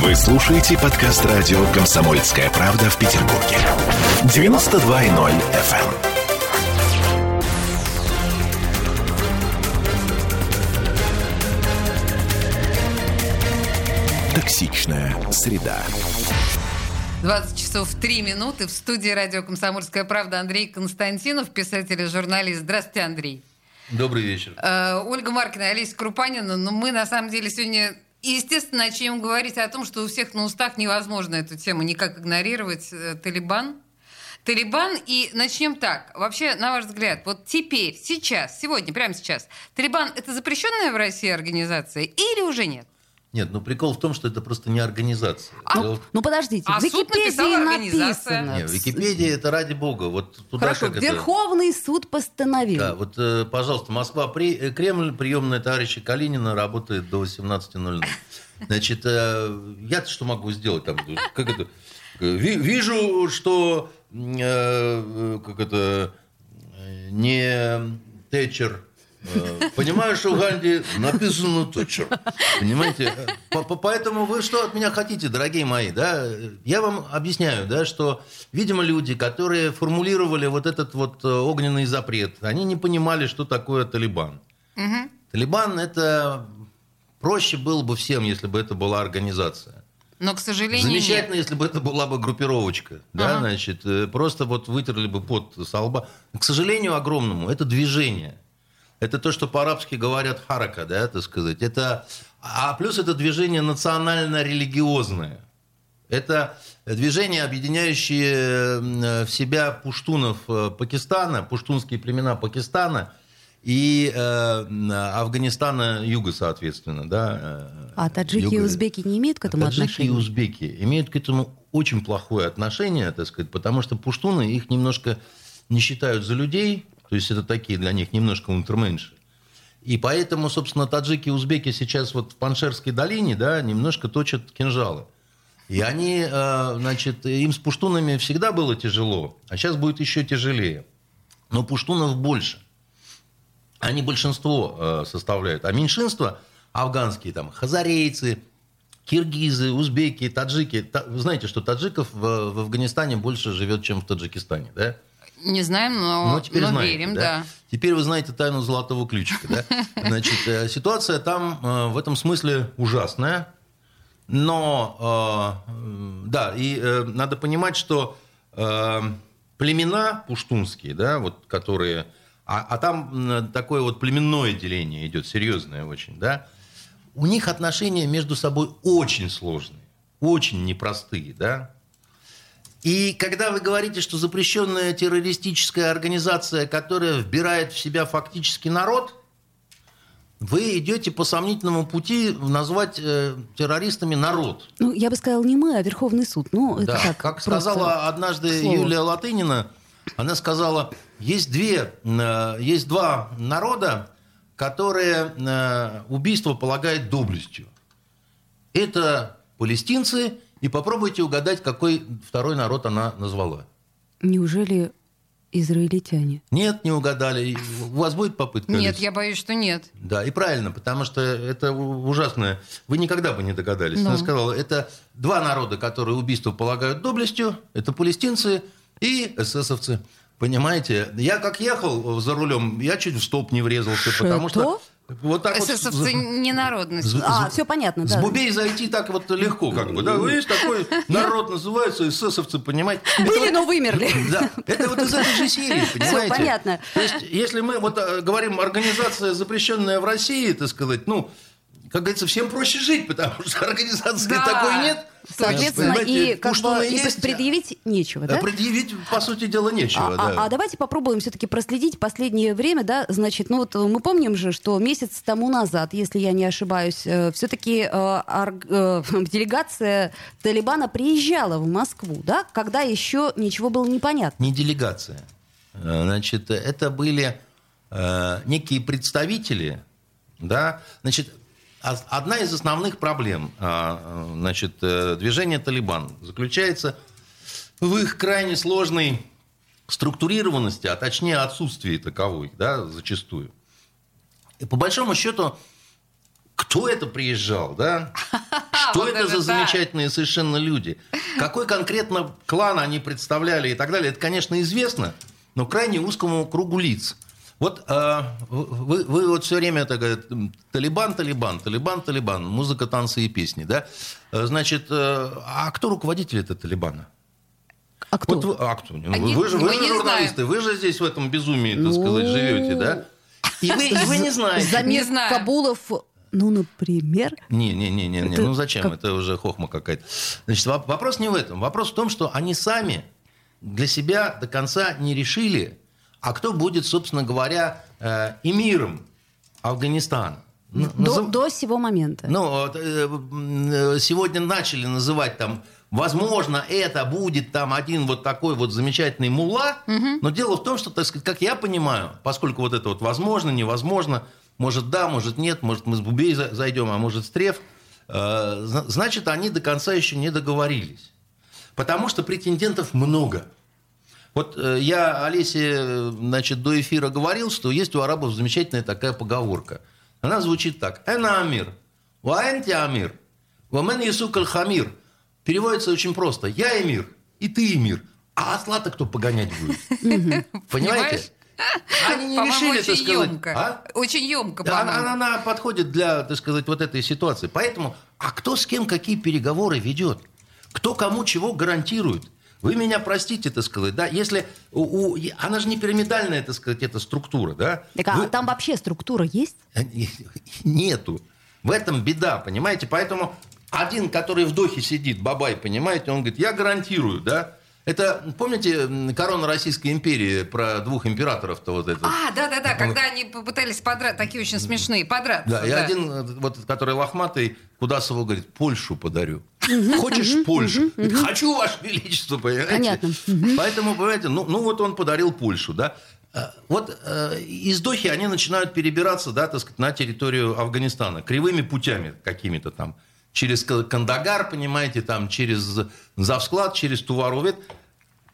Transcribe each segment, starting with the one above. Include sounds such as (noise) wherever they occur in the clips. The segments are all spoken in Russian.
Вы слушаете подкаст радио «Комсомольская правда» в Петербурге. 92.0 FM. Токсичная среда. 20 часов 3 минуты. В студии радио «Комсомольская правда» Андрей Константинов, писатель и журналист. Здравствуйте, Андрей. Добрый вечер. Э, Ольга Маркина, Олеся Крупанина. Но мы, на самом деле, сегодня, естественно, начнем говорить о том, что у всех на устах невозможно эту тему никак игнорировать. Э, Талибан. Талибан. И начнем так. Вообще, на ваш взгляд, вот теперь, сейчас, сегодня, прямо сейчас, Талибан – это запрещенная в России организация или уже нет? Нет, ну прикол в том, что это просто не организация. А, Дело Ну подождите, А в Википедии написано. Не, в Википедии это ради бога. Вот туда Хорошо, как это... Верховный суд постановил. Да, вот, э, пожалуйста, Москва, при... э, Кремль, приемная товарища Калинина работает до 18.00. Значит, э, я-то что могу сделать там? Как это? Ви- Вижу, что э, как это не Тэтчер. Э, Понимаю, что в Ганди написано Тэтчер. Понимаете? По- по- Поэтому вы что от меня хотите, дорогие мои? Да? Я вам объясняю, да, что, видимо, люди, которые формулировали вот этот вот э, огненный запрет, они не понимали, что такое Талибан. Талибан – это проще было бы всем, если бы это была организация. Но, к сожалению, Замечательно, нет. если бы это была бы группировочка. Да, Ага. значит, э, просто вот вытерли бы пот со лба. К сожалению огромному, это движение. Это то, что по-арабски говорят харака, да, так сказать. Это, а плюс это движение национально-религиозное. Это движение, объединяющее э, в себя пуштунов э, Пакистана, пуштунские племена Пакистана и э, Афганистана юга, соответственно. Да, э, А таджики и юга. узбеки не имеют к этому Таджики и отношения? узбеки имеют к этому очень плохое отношение, так сказать, потому что пуштуны их немножко не считают за людей, то есть это такие для них немножко унтерменши. И поэтому, собственно, таджики и узбеки сейчас вот в Паншерской долине, да, немножко точат кинжалы. И они, э, значит, им с пуштунами всегда было тяжело, а сейчас будет еще тяжелее. Но пуштунов больше. Они большинство э, составляют. А меньшинство афганские, там, хазарейцы, киргизы, узбеки, таджики. Та- вы знаете, что таджиков в, в Афганистане больше живет, чем в Таджикистане, да? Не знаем, но, Ну, теперь но знаете, верим, да? да. Теперь вы знаете тайну золотого ключика, да? (laughs) Значит, э, ситуация там э, в этом смысле ужасная. Но, э, да, и надо понимать, что племена пуштунские, да, вот которые... А, а там такое вот племенное деление идет, серьезное очень, да? У них отношения между собой очень сложные, очень непростые, да? И когда вы говорите, что запрещенная террористическая организация, которая вбирает в себя фактически народ, вы идете по сомнительному пути назвать э, террористами народ. Ну, я бы сказала, не мы, а Верховный суд. Ну, это Да, так, как сказала однажды к слову. Юлия Латынина, она сказала, есть, две, э, есть два народа, которые э, убийство полагают доблестью. Это палестинцы, и попробуйте угадать, какой второй народ она назвала. Неужели израильтяне? Нет, не угадали. У вас будет попытка? Нет, Алис? я боюсь, что нет. Да, и правильно, потому что это ужасное. Вы никогда бы не догадались. Ну. Она сказала, это два народа, которые убийство полагают доблестью. Это палестинцы и эсэсовцы. Понимаете? Я как ехал за рулем, я чуть в столб не врезался, потому что... Вот так вот ССовцы с- не народность. з- А, все понятно, С да. бубей зайти так вот легко, как бы. Да, есть такой народ, называется эсэсовцы, понимаете? Это Были, вот- но вымерли. (laughs) да, это вот из этой же серии, понимаете? понятно. То есть, если мы вот э, говорим организация, запрещенная в России, так сказать, ну, как говорится, всем проще жить, потому что (laughs) организации Да. такой нет. Соответственно, и как бы и есть, предъявить нечего, а да? предъявить, по сути дела, нечего. А, да. а- а давайте попробуем все-таки проследить последнее время, да, значит, ну вот э, мы помним же, что месяц тому назад, если я не ошибаюсь, все-таки (laughs) делегация Талибана приезжала в Москву, да, когда еще ничего было непонятно. Не делегация. Э, Значит, это были э, некие представители, да, значит, одна из основных проблем, а, э, значит, э, движения Талибан заключается в их крайне сложной структурированности, а точнее отсутствии таковой, да, зачастую. И по большому счету, кто это приезжал, да? (laughs) Что вот это это за да. замечательные совершенно люди? Какой конкретно клан они представляли и так далее, это, конечно, известно, но крайне узкому кругу лиц. Вот э, вы, вы вот все время так говорите, Талибан, Талибан, Талибан, Талибан, музыка, танцы и песни, да? Э, Значит, э, а кто руководитель этого Талибана? А кто? Вот вы, а кто? А вы, вы же, вы же журналисты, вы же здесь в этом безумии, так Ну, сказать, живете, да? И вы, и вы не знаете. Замир Не. Кабулов, ну, например, Не, не, не, не, не. Это ну зачем? как- Это уже хохма какая-то. Значит, воп- вопрос не в этом. Вопрос в том, что они сами для себя до конца не решили, а кто будет, собственно говоря, эмиром Афганистана. Ну, до, назов- до сего момента. ну, э, э, сегодня начали называть там, возможно, это будет там один вот такой вот замечательный мула, но дело в том, что, так сказать, как я понимаю, поскольку вот это вот возможно, невозможно, может да, может нет, может мы с Бубей за- зайдем, а может с Треф, э, зна- значит, они до конца еще не договорились. Потому что претендентов много. Вот э, я Олесе, э, значит, до эфира говорил, что есть у арабов замечательная такая поговорка. Она звучит так. «Эна амир, ваэнти амир, вамен ясук аль хамир». Переводится очень просто. «Я эмир, и ты эмир, а осла-то кто погонять будет?» (laughs) Понимаете? Они не По-моему, решили, так очень сказать. емко. А? Очень емко, Она, по-моему. она- она подходит для, так сказать, вот этой ситуации. Поэтому, а кто с кем какие переговоры ведет? Кто кому чего гарантирует? Вы меня простите, так сказать, да, если у, у- она же не пирамидальная, так сказать, эта структура, да? Так, а Вы- там вообще структура есть? Нету. В этом беда, понимаете? Поэтому один, который в Дохе сидит, Бабай, понимаете, он говорит, я гарантирую, да? Это, помните, корона Российской империи про двух императоров-то вот это? А, да-да-да, когда они попытались подраться, такие очень смешные, подраться. Да, и один, э, вот, который лохматый, Кудасову говорит, Польшу подарю. Хочешь Польшу? Хочу, Ваше Величество, понимаете? Понятно. Поэтому, понимаете, ну, ну вот он подарил Польшу, да. Э, Вот э, из Дохи они начинают перебираться, да, так сказать, на территорию Афганистана кривыми путями какими-то там. Через Ка- Кандагар, понимаете, там, через Завсклад, через Туварувет.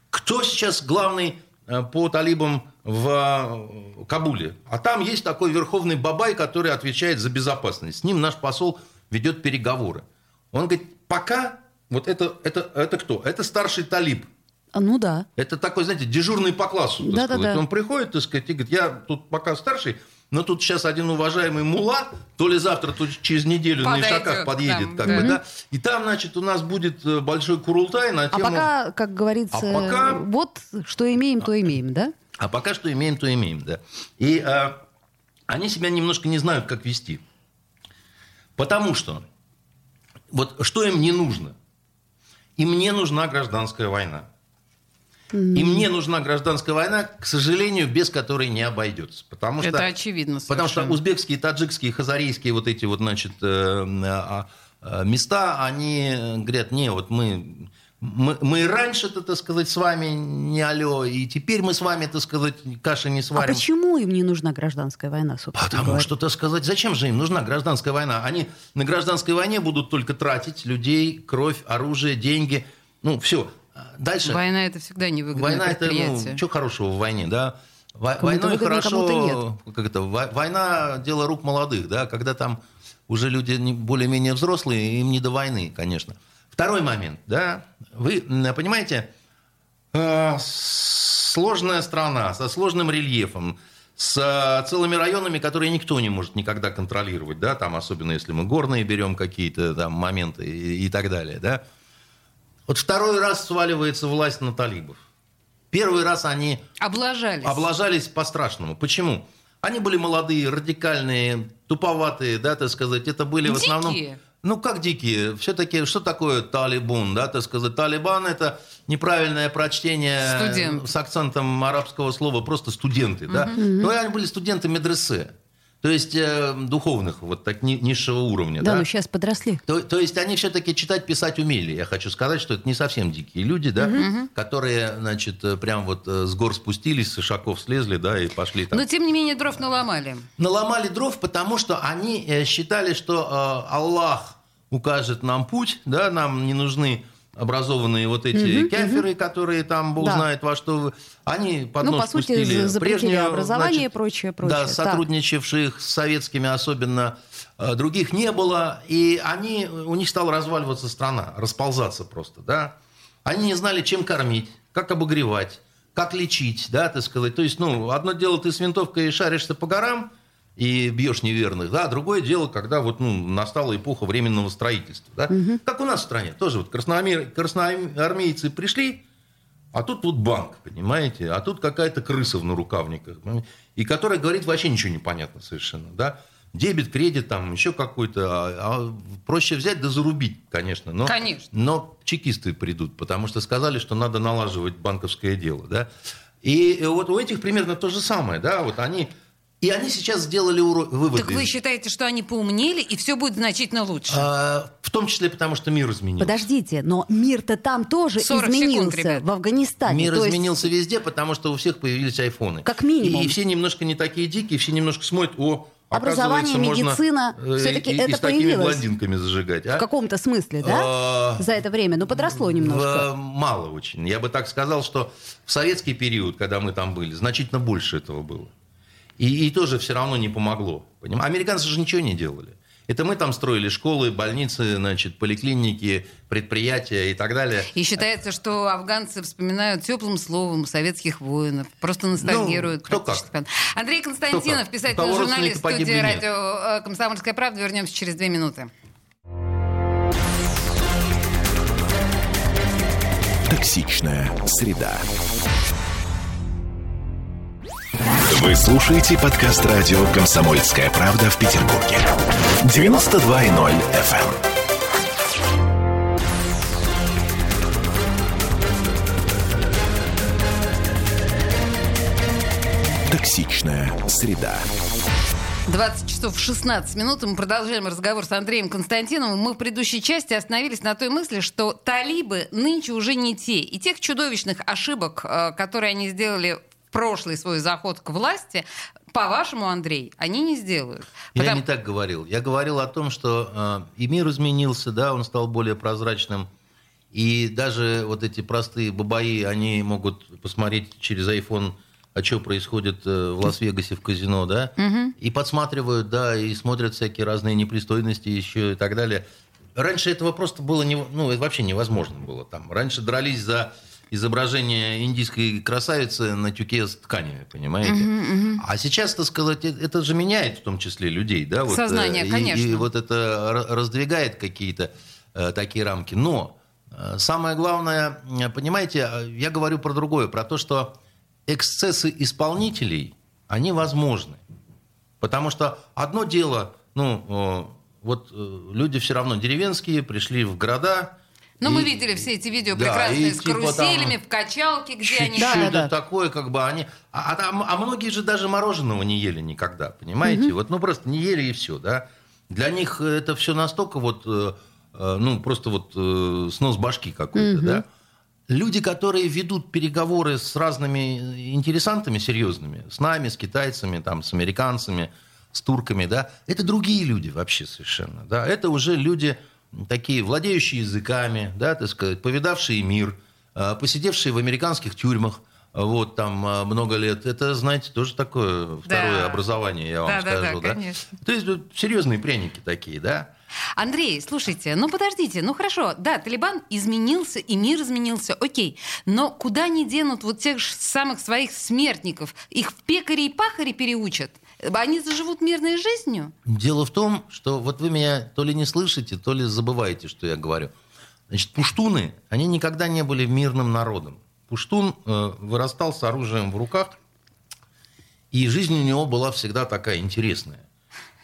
Кто сейчас главный э, по талибам в э, Кабуле? А там есть такой верховный бабай, который отвечает за безопасность. С ним наш посол ведет переговоры. Он говорит, пока вот это, это, это кто? Это старший талиб. А, Ну да. Это такой, знаете, дежурный по классу. так Да-да-да. сказать. Он приходит, так сказать, и говорит, я тут пока старший, но тут сейчас один уважаемый мула, то ли завтра, то ли через неделю на Подойдет Ишаках к подъедет, нам, как да. бы, да. И там, значит, у нас будет э, большой курултай на А тему... пока, как говорится, А пока- вот что имеем, то имеем, да? А пока что имеем, то имеем, да. И а, они себя немножко не знают, как вести. Потому что вот что им не нужно? Им не нужна гражданская война. Им не нужна гражданская война, к сожалению, без которой не обойдется. Потому что, Это очевидно Потому что совершенно. узбекские, таджикские, хазарийские вот эти вот, значит, э, а, а, места, они э, говорят, не, вот мы, мы, мы и раньше-то, так сказать, с вами не алло, и теперь мы с вами, так сказать, каши не А сварим. почему им не нужна гражданская война, собственно Потому говоря? что, так сказать, зачем же им нужна гражданская война? Они на гражданской войне будут только тратить людей, кровь, оружие, деньги. Ну, все. Дальше. Война это всегда невыгодное Война это, ну, что хорошего в войне, да? Войной хорошо, как это, во- война дело рук молодых, да, когда там уже люди не- более-менее взрослые, им не до войны, конечно. Второй момент, да, вы понимаете, э, сложная страна со сложным рельефом, с э, целыми районами, которые никто не может никогда контролировать, да, там особенно если мы горные берем какие-то там моменты и, и так далее, да. Вот второй раз сваливается власть на талибов. Первый раз они Облажались. облажались по-страшному. Почему? Они были молодые, радикальные, туповатые, да, так сказать. Это были в основном... Дикие. Ну, как дикие? Все-таки, что такое талибун, да, так сказать? Талибан – это неправильное прочтение Студент. с акцентом арабского слова, просто студенты, да. Ну, и они были студенты медресе, то есть э, духовных, вот так ни- низшего уровня, Да, да. ну сейчас подросли. То, то есть они все-таки читать, писать умели. Я хочу сказать, что это не совсем дикие люди, да, которые, значит, э, прям вот э, с гор спустились, с шаков слезли, да, и пошли там. Но тем не менее дров наломали. Наломали дров, потому что они э, считали, что э, Аллах укажет нам путь, да, нам не нужны образованные вот эти кеферы, которые там, бог Да. знает во что, они под Ну, нос по сути, запретили прежнюю, образование и значит, прочее, прочее. Да, сотрудничавших с советскими особенно, э, других не было, и они, у них стала разваливаться страна, расползаться просто, да. Они не знали, чем кормить, как обогревать, как лечить, да, так сказать. То есть, ну, одно дело, ты с винтовкой шаришься по горам и бьешь неверных, да, другое дело, когда вот, ну, настала эпоха временного строительства, да. Как у нас в стране, тоже вот красноарме- красноармейцы пришли, а тут вот банк, понимаете? А тут какая-то крыса в нарукавниках. И которая говорит вообще ничего не понятно совершенно, да? Дебет, кредит, там еще какой-то. А, а проще взять да зарубить, конечно. Но, Конечно. Но чекисты придут, потому что сказали, что надо налаживать банковское дело, да? И вот у этих примерно то же самое, да? Вот они... И они сейчас сделали уро- выводы. Так вы считаете, что они поумнели, и все будет значительно лучше? А, в том числе потому, что мир изменился. Подождите, но мир-то там тоже 40 секунд, изменился ребят. в Афганистане. Мир То есть- изменился везде, потому что у всех появились айфоны. Как минимум. И, и все немножко не такие дикие, все немножко смотрят, о, Образование, медицина, можно, э, всё-таки и, это и с такими появилось. блондинками зажигать. А? В каком-то смысле, да? А, За это время. Ну, подросло немножко. в- мало очень. Я бы так сказал, что в советский период, когда мы там были, значительно больше этого было. И, и тоже все равно не помогло. Поним- Американцы же ничего не делали. Это мы там строили школы, больницы, значит, поликлиники, предприятия и так далее. И считается, что афганцы вспоминают теплым словом советских воинов, просто ностальгируют. Ну, кто как. Андрей Константинов, как. У писательный кого журналист студии нет. радио э, «Комсомольская правда». Вернемся через две минуты. Токсичная среда. Вы слушаете подкаст радио «Комсомольская правда» в Петербурге. 92.0 FM. Токсичная среда. 20 часов 16 минут, и мы продолжаем разговор с Андреем Константиновым. Мы в предыдущей части остановились на той мысли, что талибы нынче уже не те. И тех чудовищных ошибок, э, которые они сделали прошлый свой заход к власти, по-вашему, Андрей, они не сделают. Я Потому- не так говорил. Я говорил о том, что э, и мир изменился, да, он стал более прозрачным. И даже вот эти простые бабаи, они могут посмотреть через iPhone, а что происходит э, в Лас-Вегасе в казино, да, и подсматривают, да, и смотрят всякие разные непристойности еще и так далее. Раньше этого просто было, не, ну, вообще невозможно было. Там. Раньше дрались за изображение индийской красавицы на тюке с тканью, понимаете? А сейчас, так сказать, э- это же меняет в том числе людей, да? вот, Сознание, э, и- конечно. И вот это ра- раздвигает какие-то э, такие рамки. Но э, самое главное, понимаете, я говорю про другое, про то, что эксцессы исполнителей, они возможны. Потому что одно дело, ну, вот люди все равно деревенские, пришли в города. Ну, и- мы видели все эти видео Да, прекрасные и с типа каруселями, там в качалке, где они... Да, да, такое, как бы они... А, а там- а многие же даже мороженого не ели никогда, понимаете? Вот, ну, просто не ели и все, да? Для них это все настолько вот, э, э, ну, просто вот э, снос башки какой-то, да? Люди, которые ведут переговоры с разными интересантами серьезными, с нами, с китайцами, там, с американцами, с турками, да, это другие люди вообще совершенно, да, это уже люди такие, владеющие языками, да, так сказать, повидавшие мир, э, посидевшие в американских тюрьмах, вот там э, много лет. Это, знаете, тоже такое второе Да. образование, я вам Да, да, да, скажу, да. конечно. То есть серьезные пряники такие, да. Андрей, слушайте, ну подождите, ну хорошо, да, Талибан изменился, и мир изменился, окей, но куда они денут вот тех же самых своих смертников? Их в пекари и пахари переучат? Они заживут мирной жизнью? Дело в том, что вот вы меня то ли не слышите, то ли забываете, что я говорю. Значит, пуштуны, они никогда не были мирным народом. Пуштун э, вырастал с оружием в руках, и жизнь у него была всегда такая интересная.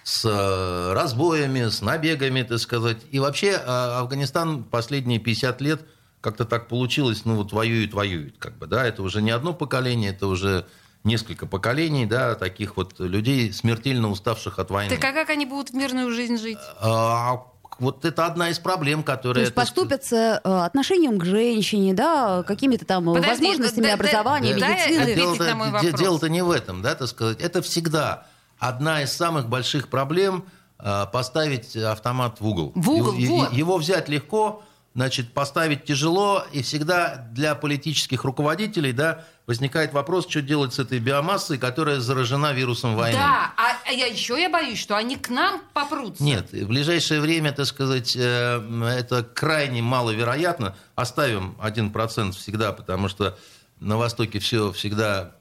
С э, разбоями, с набегами, так сказать. И вообще э, Афганистан последние 50 лет как-то так получилось, ну вот воюет, воюет, как бы, да, это уже не одно поколение, это уже несколько поколений, да, таких вот людей, смертельно уставших от войны. Так а как они будут в мирную жизнь жить? А, вот это одна из проблем, То которая... есть поступятся э, отношением к женщине, да, какими-то там э, Подожди, возможностями да- да- образования, да- медицины. ответить Дело-то, дело-то не в этом, да, так сказать. Это всегда одна из самых больших проблем а, поставить автомат в угол. В угол, Его, вот. его взять легко, значит, поставить тяжело, и всегда для политических руководителей, да, возникает вопрос, что делать с этой биомассой, которая заражена вирусом войны. Да, а, а я еще я боюсь, что они к нам попрутся. Нет, в ближайшее время, так сказать, э, это крайне маловероятно. Оставим 1% всегда, потому что на Востоке все всегда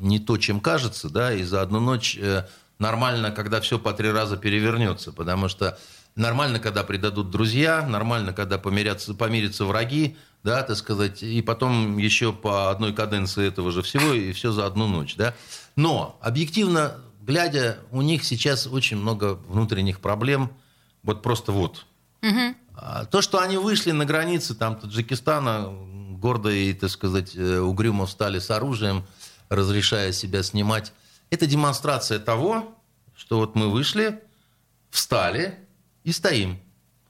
не то, чем кажется, да, и за одну ночь э, нормально, когда все по три раза перевернется, потому что нормально, когда предадут друзья, нормально, когда помирятся, помирятся враги, да, так сказать, и потом еще по одной каденции этого же всего, и все за одну ночь, да. Но, объективно, глядя, у них сейчас очень много внутренних проблем, вот просто вот. А То, что они вышли на границы там, Таджикистана, гордо и, так сказать, э, угрюмо встали с оружием, разрешая себя снимать, это демонстрация того, что вот мы вышли, встали и стоим.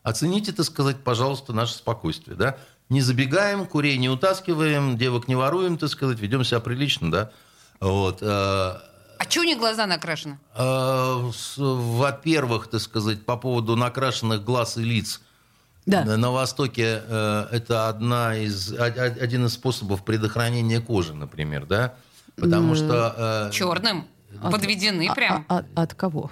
Оцените, так сказать, пожалуйста, наше спокойствие, да? Не забегаем, курей не утаскиваем, девок не воруем, так сказать, ведем себя прилично, да? Вот. э, А что у них глаза накрашены? э, Во-первых, так сказать, по поводу накрашенных глаз и лиц. Да. На Востоке э, это одна из, один из способов предохранения кожи, например, да? Потому что... э, Черным. Подведены А- прям. а- а- от кого?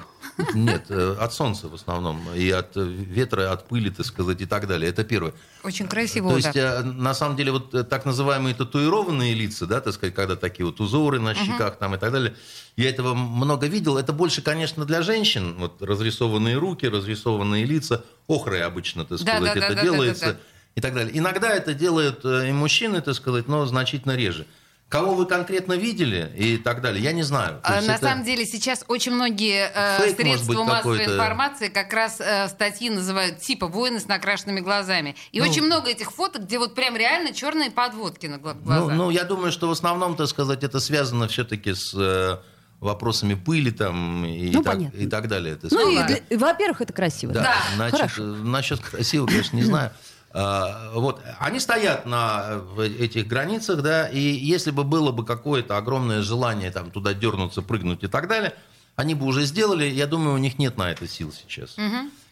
Нет, э, от солнца в основном, и от ветра, от пыли, так сказать, и так далее. Это первое. Очень красиво. То есть, так. э, на самом деле, вот э, так называемые татуированные лица, да, так сказать, когда такие вот узоры на щеках там и так далее, я этого много видел. Это больше, конечно, для женщин, вот разрисованные руки, разрисованные лица, охрой обычно, так Да, сказать, да, да, это да, да, делается да, да. и так далее. Иногда это делают и мужчины, так сказать, но значительно реже. Кого вы конкретно видели и так далее, я не знаю. То А, На это- самом деле сейчас очень многие э, Фейк, средства быть, массовой какой-то. информации как раз э, статьи называют типа «Воины с накрашенными глазами». И Ну. очень много этих фоток, где вот прям реально черные подводки на гла- Ну, глазах. ну, я думаю, что в основном, так сказать, это связано все-таки с э, вопросами пыли там и, Ну, так, понятно. и так далее. Ну, и, во-первых, это красиво. Да, Да. значит, Хорошо. насчет красиво, конечно, не знаю. А, Вот, они стоят на этих границах, да, и если бы было бы какое-то огромное желание там туда дернуться, прыгнуть и так далее, они бы уже сделали. Я думаю, у них нет на это сил сейчас.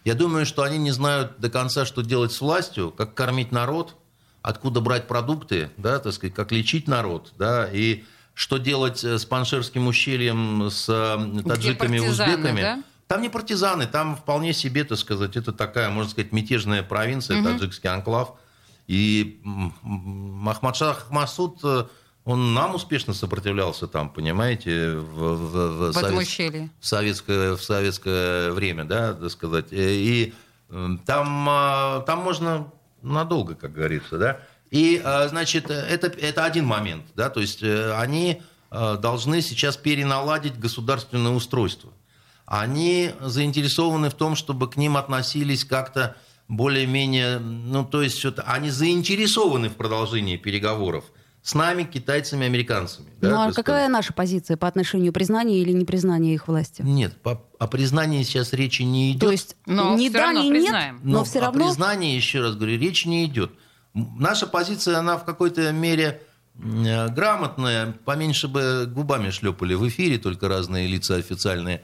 Я думаю, что они не знают до конца, что делать с властью, как кормить народ, откуда брать продукты, да, так сказать, как лечить народ, да, и что делать э, с Паншерским ущельем, с э, таджиками и узбеками. да? Там не партизаны, там вполне себе, так сказать, это такая, можно сказать, мятежная провинция, таджикский анклав. И м, м, Ахмадшах Масуд, э, он нам успешно сопротивлялся там, понимаете, в, в- в совет- ущелье. в советское, в советское время, да, так сказать. Э, И э, там, а, там можно надолго, как говорится, да. И, значит, это, это один момент, да, то есть они должны сейчас переналадить государственное устройство. Они заинтересованы в том, чтобы к ним относились как-то более-менее, ну, то есть вот они заинтересованы в продолжении переговоров с нами, китайцами, американцами. да, ну, а так какая сказать. наша позиция по отношению признания или непризнания их власти? Нет, по- о признании сейчас речи не идет. То есть Но всё да, равно ни нет, признаем. но, все о равно... признании, еще раз говорю, речи не идет. Наша позиция, она в какой-то мере э, грамотная, поменьше бы губами шлепали в эфире, только разные лица официальные.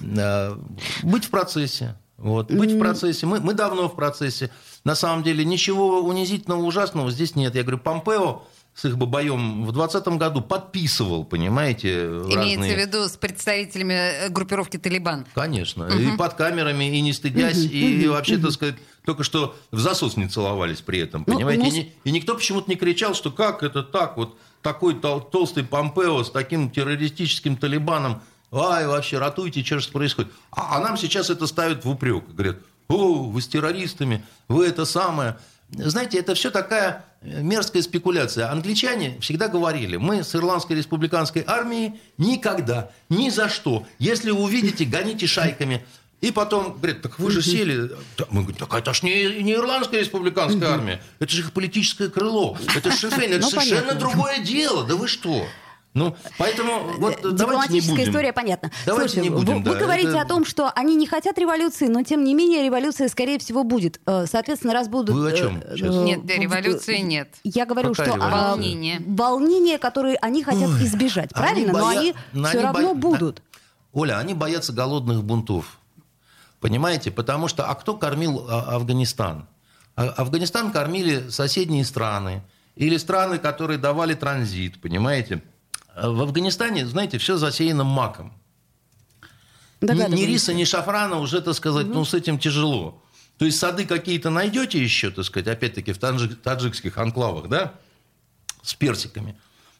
Э, Быть в процессе. Вот, быть в процессе. Мы, мы давно в процессе. На самом деле ничего унизительного, ужасного здесь нет. Я говорю, Помпео с их бабоем в 2020 году подписывал, понимаете, Имеется разные... в виду с представителями э, группировки «Талибан». Конечно. И под камерами, и не стыдясь, и, вообще, так сказать, только что в засос не целовались при этом, Ну, понимаете? ну, И, ни- и никто почему-то не кричал, что как это так, вот такой тол- толстый Помпео с таким террористическим Талибаном, ай, вообще, ратуйте, что же происходит. А, а нам сейчас это ставят в упрек. Говорят, о, вы с террористами, вы это самое. Знаете, это все такая э, мерзкая спекуляция. Англичане всегда говорили, мы с Ирландской республиканской армией никогда, ни за что. Если увидите, гоните шайками. И потом говорят, так вы же сели. Мы говорим, так это ж не, не Ирландская республиканская армия, это же их политическое крыло, это же (laughs) Шефейн, это Ну, совершенно понятно. другое дело. Да вы что? Ну, поэтому вот давайте не Дипломатическая будем. история понятна. Давайте Слушай, не будем, вы, вы да, говорите это- о том, что они не хотят революции, но тем не менее революция, скорее всего, будет. Э, Соответственно, раз будут... Вы о чем э, сейчас? э, Нет, в- революции нет. Я говорю, Какая что революция? Волнение. волнения, которые они хотят избежать, правильно? Но боя- они но все они равно боя- будут. Оля, они боятся голодных бунтов. Понимаете? Потому что, а кто кормил а, Афганистан? А- Афганистан кормили соседние страны или страны, которые давали транзит, понимаете? В Афганистане, знаете, все засеяно маком. Ни, риса, ни шафрана уже, так сказать, ну, с этим тяжело. То есть сады какие-то найдете еще, так сказать, опять-таки в таджи- таджикских анклавах, да, с персиками.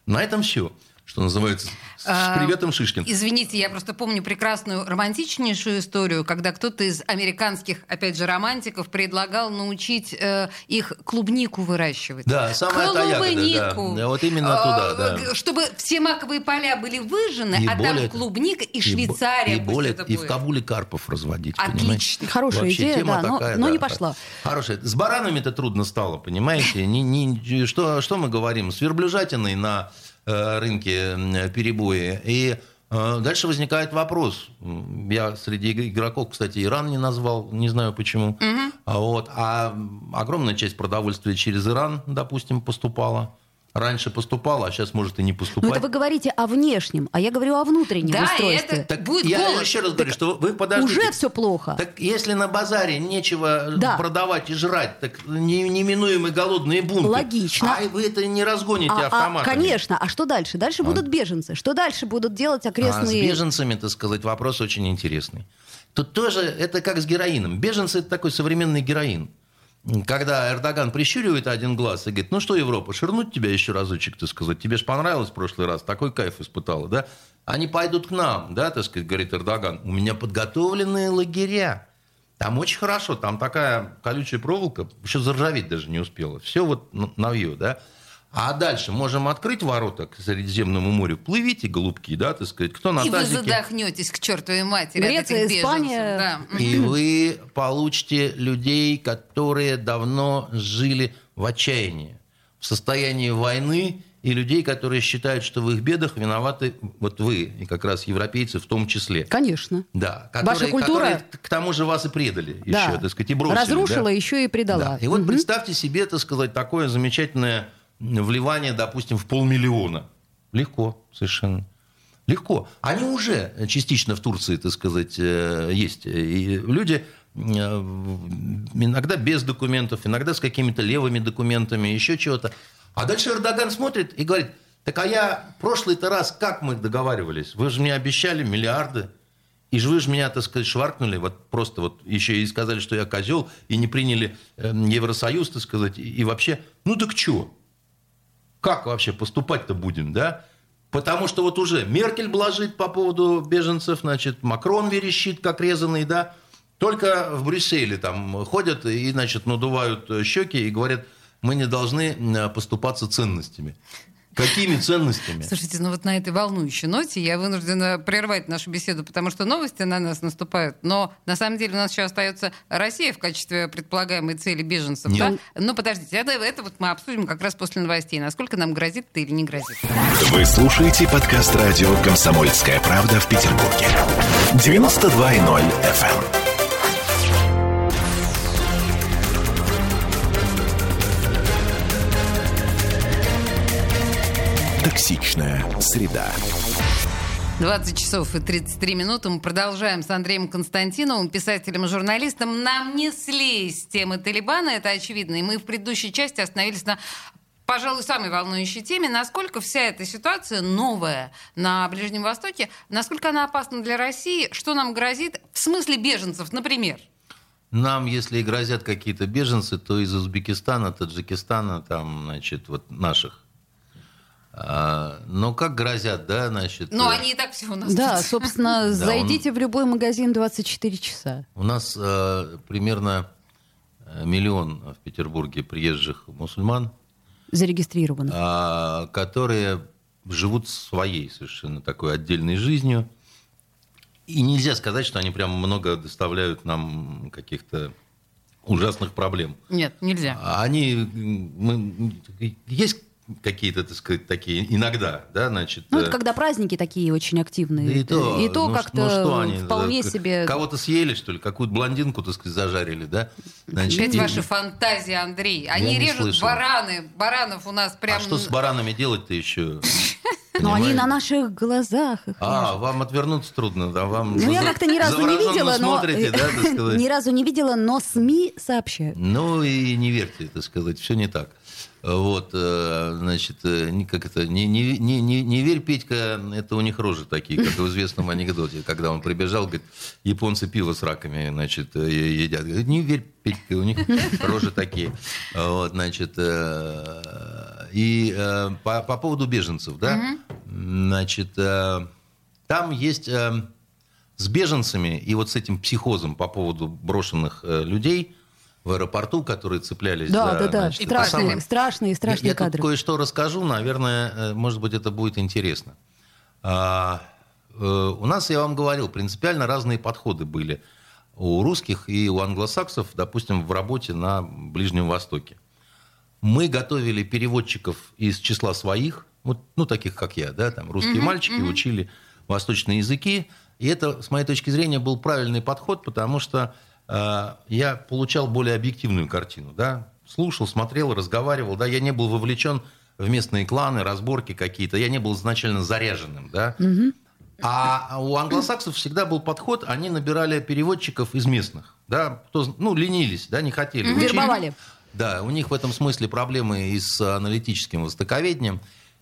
На этом все, что называется, с, А, приветом Шишкин. Извините, я просто помню прекрасную романтичнейшую историю, когда кто-то из американских, опять же, романтиков предлагал научить э, их клубнику выращивать. Да, самая та ягода, да. Клубнику. Да, вот именно А, туда, да. Чтобы все маковые поля были выжжены, И а более- там клубника и Швейцария. И, более, это и в. Кабуле карпов разводить, Отлично. понимаете? Хорошая Вообще идея, да, но, такая, но да. не пошла. Хорошая. С баранами-то трудно стало, понимаете? Не, не, что, что мы говорим? С верблюжатиной на э, рынке м, перебои. И э, дальше возникает вопрос. Я среди иг- игроков, кстати, Иран не назвал, не знаю почему. А, вот, а огромная часть продовольствия через Иран, допустим, поступала. Раньше поступала, а сейчас может и не Но поступать. это вы говорите о внешнем, а я говорю о внутреннем Да, устройстве. это- Так Будет я голод. еще раз говорю, что вы подождите. Уже все плохо. Так если на базаре нечего Да. продавать и жрать, так не- неминуемые голодные бунты. Логично. А вы это не разгоните А- а, автоматами. конечно. А что дальше? Дальше будут беженцы. Что дальше будут делать А с окрестные... беженцами, так сказать, вопрос очень интересный. Тут тоже это как с героином. Беженцы – это такой современный героин. Когда Эрдоган прищуривает один глаз и говорит, ну что, Европа, ширнуть тебя еще разочек, так сказать, тебе же понравилось в прошлый раз, такой кайф испытала, да? Они пойдут к нам, да, так сказать, говорит Эрдоган. У меня подготовленные лагеря. Там очень хорошо, там такая колючая проволока, еще заржаветь даже не успела. Все вот н- навье, да? А дальше можем открыть ворота к Средиземному морю. Плывите, голубки, да, так сказать. Кто на И вы тазике? задохнетесь к чертовой матери Греция, от этих Испания. беженцев. Да. И вы получите людей, которые давно жили в отчаянии, в состоянии войны, и людей, которые считают, что в их бедах виноваты вот вы, и как раз европейцы в том числе. Конечно. Да, Ваша культура- которые к тому же вас и предали Да. еще, так сказать, и бросили. Разрушила, да? еще и предала. Да. И вот представьте себе, так сказать, такое замечательное вливание, допустим, в полмиллиона. Легко совершенно. Легко. Они уже частично в Турции, так сказать, э, есть. И люди э, иногда без документов, иногда с какими-то левыми документами, еще чего-то. А дальше Эрдоган смотрит и говорит, так а я прошлый-то раз как мы договаривались? Вы же мне обещали миллиарды. И же вы же меня, так сказать, шваркнули, вот просто вот еще и сказали, что я козел, и не приняли э, Евросоюз, так сказать, и, вообще, ну так что? Как вообще поступать-то будем, да? Потому что вот уже Меркель блажит по поводу беженцев, значит, Макрон верещит, как резанный, да? Только в Брюсселе там ходят и, значит, надувают щеки и говорят, мы не должны э, поступаться ценностями. Какими ценностями? Слушайте, ну вот на этой волнующей ноте я вынуждена прервать нашу беседу, потому что новости на нас наступают. Но на самом деле у нас еще остается Россия в качестве предполагаемой цели беженцев. Нет. Да? Но подождите, это, это вот мы обсудим как раз после новостей. Насколько нам грозит это или не грозит. Вы слушаете подкаст радио «Комсомольская правда» в Петербурге. 92.0 FM. Токсичная среда. 20 часов и 33 минуты. Мы продолжаем с Андреем Константиновым, писателем и журналистом. Нам несли с темы Талибана, это очевидно. И мы в предыдущей части остановились на пожалуй, самой волнующей теме, насколько вся эта ситуация новая на Ближнем Востоке, насколько она опасна для России, что нам грозит в смысле беженцев, например. Нам, если и грозят какие-то беженцы, то из Узбекистана, Таджикистана, там, значит, вот наших. А, но как грозят, да, значит... Э, они и так все у нас Да, тут. собственно, (laughs) Да, зайдите в любой магазин 24 часа. У нас э, примерно э, миллион в Петербурге приезжих мусульман, Зарегистрировано. а, которые живут своей совершенно такой отдельной жизнью. И нельзя сказать, что они прям много доставляют нам каких-то ужасных проблем. Нет, нельзя. А Они, мы, есть какие-то, так сказать, такие иногда, да, значит. Ну, это э, когда праздники такие очень активные. и то, И то ну, как-то ну, что они, вполне да, себе... Кого-то съели, что ли? Какую-то блондинку, так сказать, зажарили, да? Значит, Опять и- ваши фантазии, Андрей. Они не режут слышал. бараны. Баранов у нас прям... А что с баранами делать-то еще? Но они на наших глазах. их А, вам отвернуться трудно, да? Вам Ну, я как-то ни разу не видела, но... смотрите, да, так сказать? Ни разу не видела, но СМИ сообщают. Ну и не верьте, так сказать, все не так. Вот, э, значит, э, не- как это, не, не, не, не, не верь, Петька, это у них рожи такие, как в известном анекдоте, когда он прибежал, говорит, японцы пиво с раками, значит, э, едят. Говорит, не верь, Петька, у них рожи такие. Вот, значит, и по, по поводу беженцев, да, значит, там есть с беженцами и вот с этим психозом по поводу брошенных людей в аэропорту, которые цеплялись Да, за, да, да. это Страшные, самое. страшные, страшные Я, я кадры. кое-что расскажу, наверное, э, может быть, это будет интересно. А, э, у нас, я вам говорил, принципиально разные подходы были у русских и у англосаксов, допустим, в работе на Ближнем Востоке. Мы готовили переводчиков из числа своих, вот, ну, таких, как я, да, там, русские мальчики учили восточные языки, и это, с моей точки зрения, был правильный подход, потому что я получал более объективную картину, да, слушал, смотрел, разговаривал, да, я не был вовлечен в местные кланы, разборки какие-то, я не был изначально заряженным, да. А у англосаксов всегда был подход, они набирали переводчиков из местных, да, кто, ну, ленились, да, не хотели. учить. Вербовали. Да, у них в этом смысле проблемы и с аналитическим востоковедением.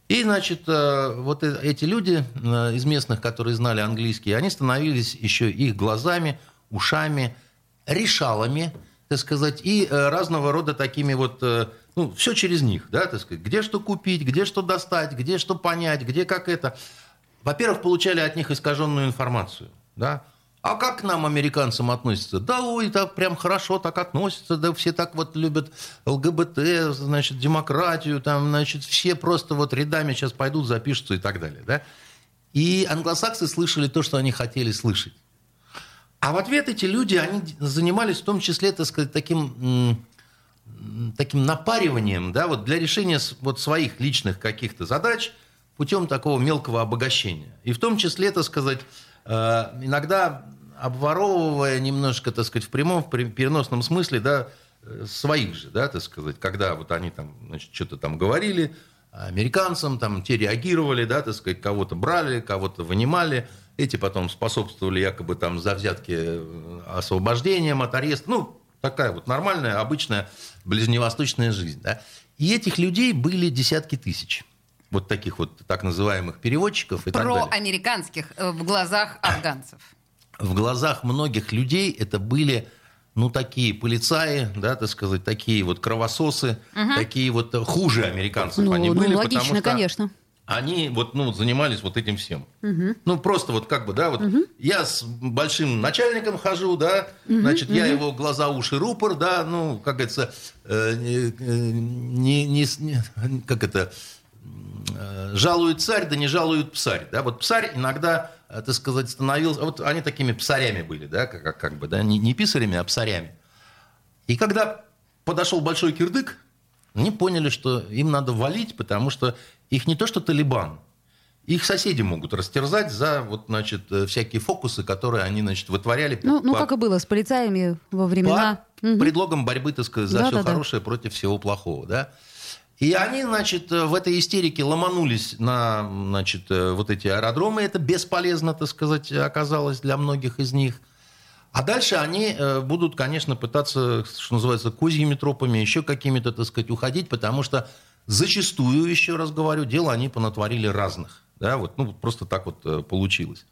И, значит, э, вот э- эти люди э, из местных, которые знали английский, они становились еще их глазами, ушами, решалами, так сказать, и э, разного рода такими вот, э, ну, все через них, да, так сказать, где что купить, где что достать, где что понять, где как это. Во-первых, получали от них искаженную информацию, да, а как к нам, американцам, относятся? Да, ой, так прям хорошо так относятся, да все так вот любят ЛГБТ, значит, демократию, там, значит, все просто вот рядами сейчас пойдут, запишутся и так далее, да? И англосаксы слышали то, что они хотели слышать. А в ответ эти люди, они занимались в том числе, так сказать, таким, таким напариванием, да, вот для решения вот своих личных каких-то задач путем такого мелкого обогащения. И в том числе, так сказать, э, иногда обворовывая немножко, так сказать, в прямом, в переносном смысле, да, э, своих же, да, так сказать, когда вот они там, значит, что-то там говорили, американцам, там, те реагировали, да, так сказать, кого-то брали, кого-то вынимали, эти потом способствовали якобы там за взятки э, освобождением от ареста, ну, такая вот нормальная, обычная ближневосточная жизнь, да. И этих людей были десятки тысяч, вот таких вот так называемых переводчиков и так далее. Проамериканских э, в глазах афганцев. в глазах многих людей это были, ну, такие полицаи, да, так сказать, такие вот кровососы, такие вот э, хуже американцев Ну, они ну, были, логично, потому что конечно. Они вот, ну, занимались вот этим всем. Ну, просто вот как бы, да, вот я с большим начальником хожу, да, значит, я его глаза, уши, рупор, да, ну, как говорится, э, не, не- не как это, э, жалует царь, да не жалует псарь. Да? Вот псарь иногда, э, так сказать, становился... Вот они такими псарями были, да, как, как- как бы, да, не, не писарями, а псарями. И когда подошел большой кирдык, они поняли, что им надо валить, потому что их не то что Талибан, их соседи могут растерзать за вот, значит, э, всякие фокусы, которые они, значит, вытворяли. Ну, ну по- как и было с полицаями во времена... под предлогом борьбы, так сказать, за все Да-да-да. хорошее против всего плохого, да. И они, значит, в этой истерике ломанулись на, значит, э, вот эти аэродромы. Это бесполезно, так сказать, оказалось для многих из них. А дальше они э, будут, конечно, пытаться, что называется, козьими тропами, еще какими-то, так сказать, уходить, потому что зачастую, еще раз говорю, дело они понатворили разных. Да, вот, ну, просто так вот э, получилось.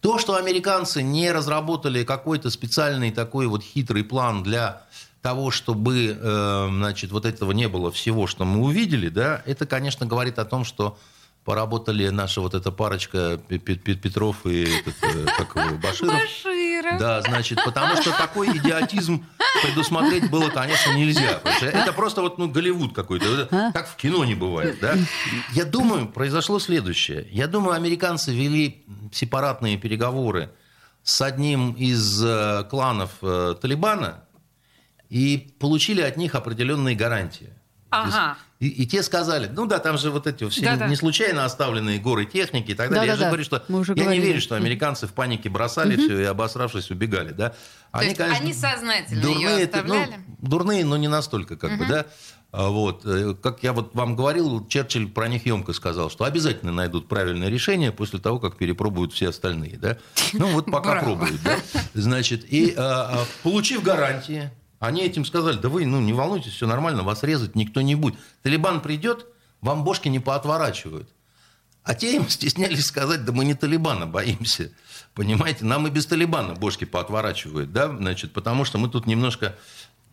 То, что американцы не разработали какой-то специальный такой вот хитрый план для того, чтобы, э, значит, вот этого не было всего, что мы увидели, да, это, конечно, говорит о том, что поработали наша вот эта парочка Пе- Пе- Пе- Петров и этот, э, как его, Баширов. Баширов. Да, значит, потому что такой идиотизм предусмотреть было, конечно, нельзя. Это просто вот, ну, Голливуд какой-то. Это Как в кино не бывает, да? Я думаю, произошло следующее. Я думаю, американцы вели сепаратные переговоры с одним из э, кланов э, Талибана и получили от них определенные гарантии. Ага. И, и те сказали, ну да, там же вот эти все Да-да. не случайно оставленные горы техники и так далее. Я же Да-да-да. говорю, что уже я говорили. не верю, что американцы в панике бросали все и обосравшись убегали, да. То есть они сознательно её это, ну, оставляли? дурные, но не настолько, как бы, да. А Вот, э, как я вот вам говорил, Черчилль про них емко сказал, что обязательно найдут правильное решение после того, как перепробуют все остальные, да. Ну вот пока Браво. пробуют, да. Значит, и а, а, получив гарантии, они этим сказали, да вы, ну, не волнуйтесь, все нормально, вас резать никто не будет. Талибан придет, вам бошки не поотворачивают. А те им (laughs) стеснялись сказать, да мы не Талибана боимся. Понимаете, нам и без Талибана бошки поотворачивают, да, значит, потому что мы тут немножко,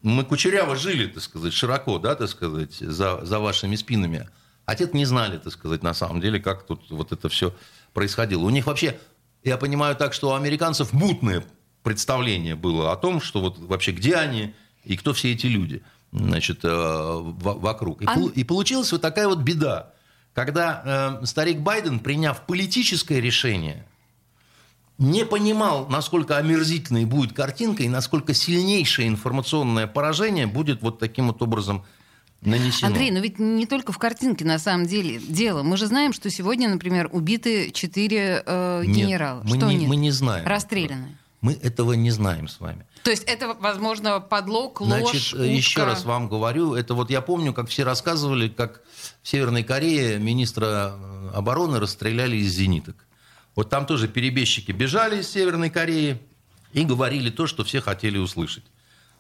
мы кучеряво жили, так сказать, широко, да, так сказать, за, за вашими спинами. А те не знали, так сказать, на самом деле, как тут вот это все происходило. У них вообще, я понимаю так, что у американцев мутное представление было о том, что вот вообще где они и кто все эти люди, значит, э, во- вокруг. И, А- и получилась вот такая вот беда, когда э, старик Байден, приняв политическое решение, не понимал, насколько омерзительной будет картинка и насколько сильнейшее информационное поражение будет вот таким вот образом нанесено. Андрей, но ведь не только в картинке на самом деле дело. Мы же знаем, что сегодня, например, убиты четыре э, Нет, генерала. мы что не- нет? мы не знаем Расстреляны. Мы этого не знаем с вами. То есть это, возможно, подлог, ложь, Значит, э, еще утка. раз вам говорю, это вот я помню, как все рассказывали, как в Северной Корее министра э, обороны расстреляли из зениток. Вот там тоже перебежчики бежали из Северной Кореи и говорили то, что все хотели услышать.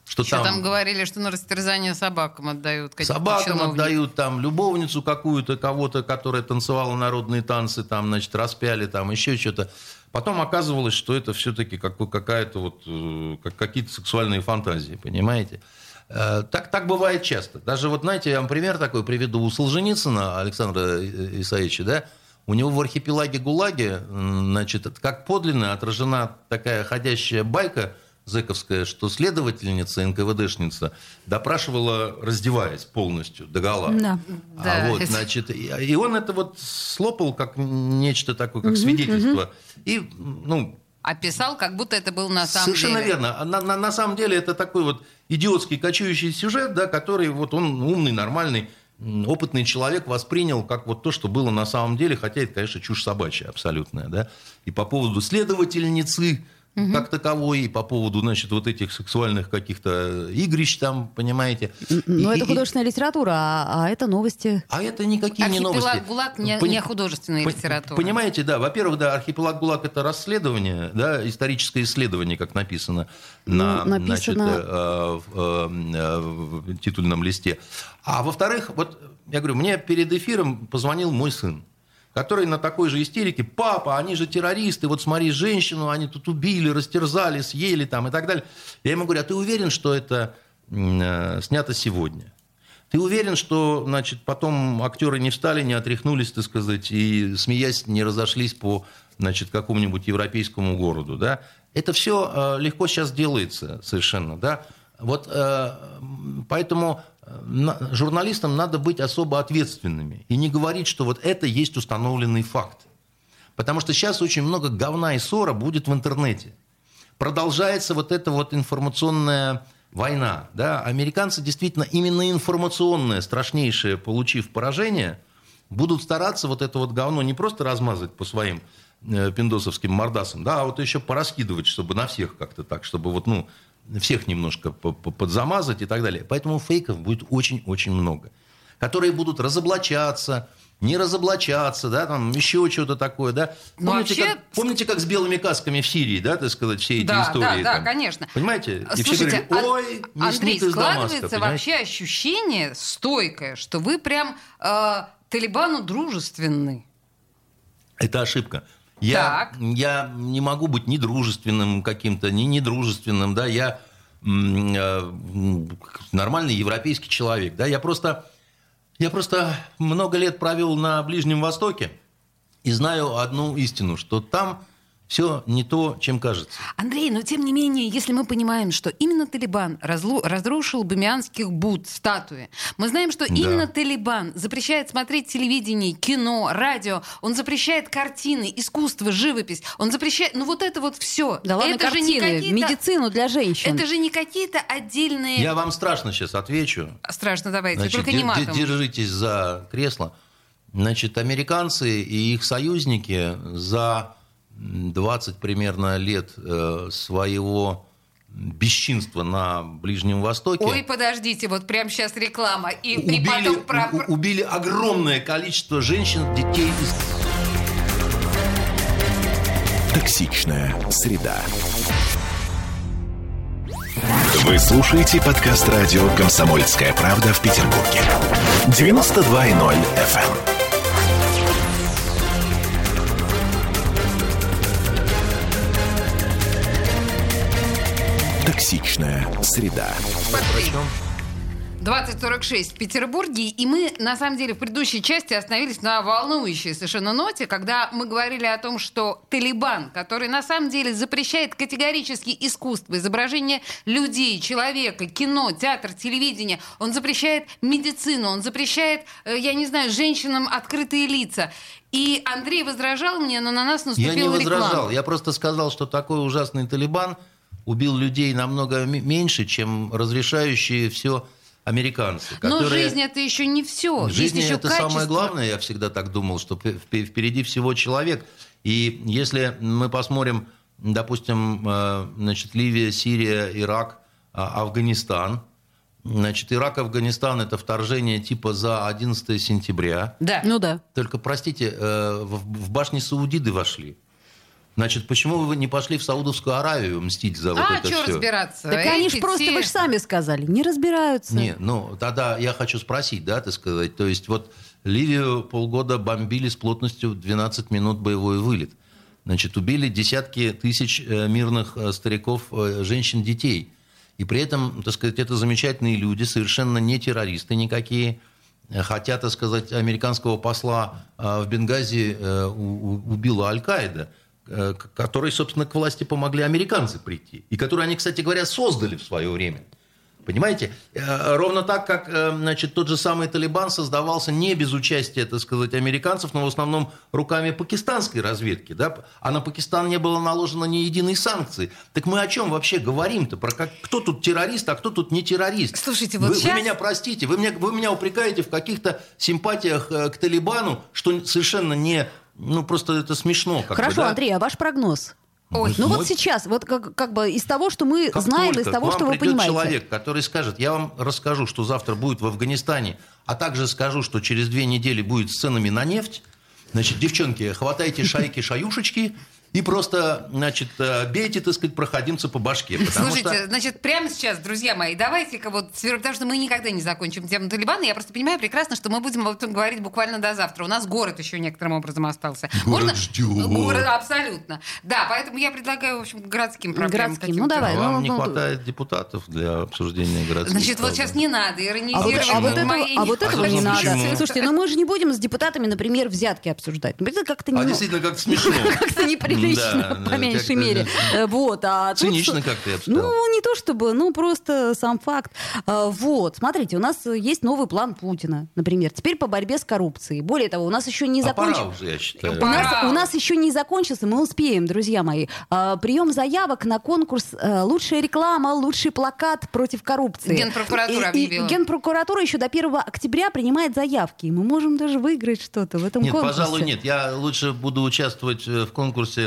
Что Еще там... говорили, что на растерзание собакам отдают. Собакам чиновников. отдают там любовницу какую-то, кого-то, которая танцевала народные танцы, там, значит, распяли, там, еще что-то. Потом оказывалось, что это все-таки какая-то вот, э, как- какие-то сексуальные фантазии, понимаете? Э, Так, так бывает часто. Даже вот, знаете, я вам пример такой приведу. У Солженицына Александра Исаевича, да, у него в архипелаге ГУЛАГе, значит, как подлинно отражена такая ходящая байка зэковская, что следовательница, НКВДшница, допрашивала, раздеваясь полностью, догола. Да. А Да, вот, это- (laughs) значит, и, и он это вот слопал как нечто такое, как свидетельство. И, ну, Описал, как будто это был на самом совершенно деле. верно. А На, на- на самом деле это такой вот идиотский кочующий сюжет, да, который вот он умный, нормальный, опытный человек воспринял как вот то, что было на самом деле, хотя это, конечно, чушь собачья абсолютная, да. И по поводу следовательницы как таковой, и по поводу, значит, вот этих сексуальных каких-то игрищ там, понимаете. Но И- это и- художественная литература, а, а это новости. а это никакие не новости. Архипелаг ГУЛАГ не, Пони- не художественная Пон- литература. Понимаете, да. Во-первых, да, архипелаг ГУЛАГ это расследование, да, историческое исследование, как написано на Ну, написано- значит, э, в, э, в титульном листе. А во-вторых, вот я говорю, мне перед эфиром позвонил мой сын который на такой же истерике, папа, они же террористы, вот смотри, женщину они тут убили, растерзали, съели там и так далее. Я ему говорю, а ты уверен, что это э, снято сегодня? Ты уверен, что, значит, потом актеры не встали, не отряхнулись, так сказать, и, смеясь, не разошлись по, значит, какому-нибудь европейскому городу, да? Это все легко сейчас делается совершенно, да? Вот э, поэтому э, журналистам надо быть особо ответственными и не говорить, что вот это есть установленный факт. Потому что сейчас очень много говна и ссора будет в интернете. Продолжается вот эта вот информационная война. Да? Американцы действительно именно информационное, страшнейшее, получив поражение, будут стараться вот это вот говно не просто размазать по своим э, пиндосовским мордасам, да, а вот еще пораскидывать, чтобы на всех как-то так, чтобы вот, ну, всех немножко по- по- подзамазать и так далее. Поэтому фейков будет очень-очень много, которые будут разоблачаться, не разоблачаться, да, там еще что-то такое, да. Ну, Помните, вообще- как, помните, как с белыми касками в Сирии, да, так сказать, все эти Да, истории? да, да, там? конечно. Понимаете? И все Слушайте, говорили, Ан- ой, Андрей, из Дамаска, складывается понимаете? вообще ощущение стойкое, что вы прям э, Талибану дружественны. Это ошибка. Я, Так. я не могу быть ни дружественным каким-то, ни недружественным, да, я э, нормальный европейский человек, да, я просто, я просто много лет провел на Ближнем Востоке и знаю одну истину, что там все не то, чем кажется. Андрей, но тем не менее, если мы понимаем, что именно Талибан разлу- разрушил бамианских Буд, статуи, мы знаем, что Да. именно Талибан запрещает смотреть телевидение, кино, радио, он запрещает картины, искусство, живопись, он запрещает, ну вот это вот все. Да ладно, это же не картины, какие-то, медицину для женщин. это же не какие-то отдельные. Я вам страшно сейчас отвечу. Страшно, давайте, Значит, только не матом. держитесь за кресло. Значит, американцы и их союзники за 20 примерно лет э, своего бесчинства на Ближнем Востоке Ой, подождите, вот прямо сейчас реклама. И, и убили, потом про... у- убили огромное количество женщин, детей. и Токсичная среда. Вы слушаете подкаст радио «Комсомольская правда» в Петербурге. 92.0 FM. Токсичная среда. 2046 в Петербурге, и мы, на самом деле, в предыдущей части остановились на волнующей совершенно ноте, когда мы говорили о том, что Талибан, который на самом деле запрещает категорически искусство, изображение людей, человека, кино, театр, телевидение, он запрещает медицину, он запрещает, э, я не знаю, женщинам открытые лица. И Андрей возражал мне, но на нас Я наступила не возражал. реклама. Я просто сказал, что такой ужасный Талибан убил людей намного меньше, чем разрешающие все американцы. Но которые- жизнь это еще не все. В жизни Есть еще это качество. самое главное, я всегда так думал, что впереди всего человек. И если мы посмотрим, допустим, э, значит, Ливия, Сирия, Ирак, а, Афганистан, значит, Ирак, Афганистан – это вторжение типа за 11 сентября. Да. Ну да. Только, простите, э, в в башни Саудиды вошли. Значит, почему вы не пошли в Саудовскую Аравию мстить за вот а это что все? разбираться? Так они Эти же просто, вы же сами сказали, не разбираются. Не, ну тогда я хочу спросить, да, так сказать. То есть вот Ливию полгода бомбили с плотностью 12 минут боевой вылет. Значит, убили десятки тысяч э, мирных э, стариков, э, женщин, детей. И при этом, так сказать, это замечательные люди, совершенно не террористы никакие. Хотя, так сказать, американского посла в Бенгази убила Аль-Каида, э, к- которой, собственно, к власти помогли американцы прийти. И которую они, кстати говоря, создали в свое время. Понимаете? Э, Ровно так, как э, значит, тот же самый Талибан создавался не без участия, так сказать, американцев, но в основном руками пакистанской разведки. Да? А на Пакистан не было наложено ни единой санкции. Так мы о чем вообще говорим-то? Про как, кто тут террорист, а кто тут не террорист? Слушайте, вот вы, щас- вы меня простите, вы меня, вы меня упрекаете в каких-то симпатиях к Талибану, что совершенно не... Ну, просто это смешно. как бы, Хорошо, да? Андрей, а ваш прогноз? Ой, Ну Мой- вот сейчас, вот как, как бы из того, что мы Как знаем, только из того, к что вы понимаете. человек, который скажет, я вам расскажу, что завтра будет в Афганистане, а также скажу, что через две недели будет с ценами на нефть, значит, девчонки, хватайте шайки-шаюшечки и просто, значит, э, бейте, так сказать, проходимца по башке. Слушайте, что... значит, прямо сейчас, друзья мои, давайте-ка вот, потому что мы никогда не закончим тему Талибана, я просто понимаю прекрасно, что мы будем об этом говорить буквально до завтра. У нас город еще некоторым образом остался. Город ждет. Город, абсолютно. Да, поэтому я предлагаю, в общем, городским проблемам Городским, ну давай. Вам ну, не ну, хватает депутатов для обсуждения городских Значит, вот проблем. сейчас не надо А вот, иронизировать а вот моей- а вот этого А не надо. почему? Слушайте, ну мы же не будем с депутатами, например, взятки обсуждать. Ну, это как-то не, А ну, действительно, как смешно. (laughs) как-то неприлично, Да, (laughs) по меньшей как-то, мере. да. Э, Вот, а тут Цинично что- как-то, я бы сказал. Ну, не то чтобы, ну, просто сам факт. А, Вот, смотрите, у нас есть новый план Путина, например, теперь по борьбе с коррупцией. Более того, у нас еще не А пора закончился... уже, я считаю. У нас, у нас еще не закончился, мы успеем, друзья мои. А, прием заявок на конкурс э, «Лучшая реклама, лучший плакат против коррупции». Генпрокуратура И- и объявила. Генпрокуратура еще до 1 октября принимает заявки. И мы можем даже выиграть что-то в этом Нет, конкурсе. пожалуй, нет. Я лучше буду участвовать э, в конкурсе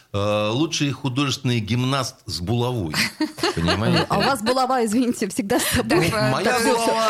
э, «Лучший художественный гимнаст с булавой». (laughs) Понимаете? А у вас булава, извините, всегда с собой. Э, Моя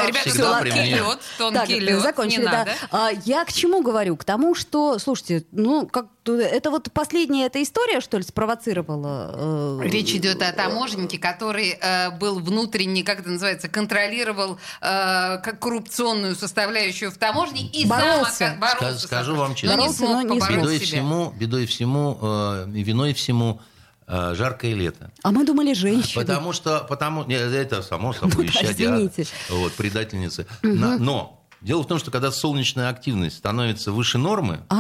Ребята, всегда тонкий при мне. лед, тонкий лед, закончили, не да. надо. А, я к чему говорю? К тому, что, слушайте, ну, как это вот последняя эта история, что ли, спровоцировала? э, Речь идет о таможеннике, который э, был внутренне, как это называется, контролировал э, как коррупционную составляющую в таможне и Боролся. сам боролся. Скажу- вам но честно. не Боролся, смог но не побороть Бедой всему, бедой всему, э, виной всему э, жаркое лето. А мы думали, женщины. Потому что, потому, не, это само собой, Ну да, исчадие, извините. вот, предательницы. На- но дело в том, что когда солнечная активность становится выше нормы, А,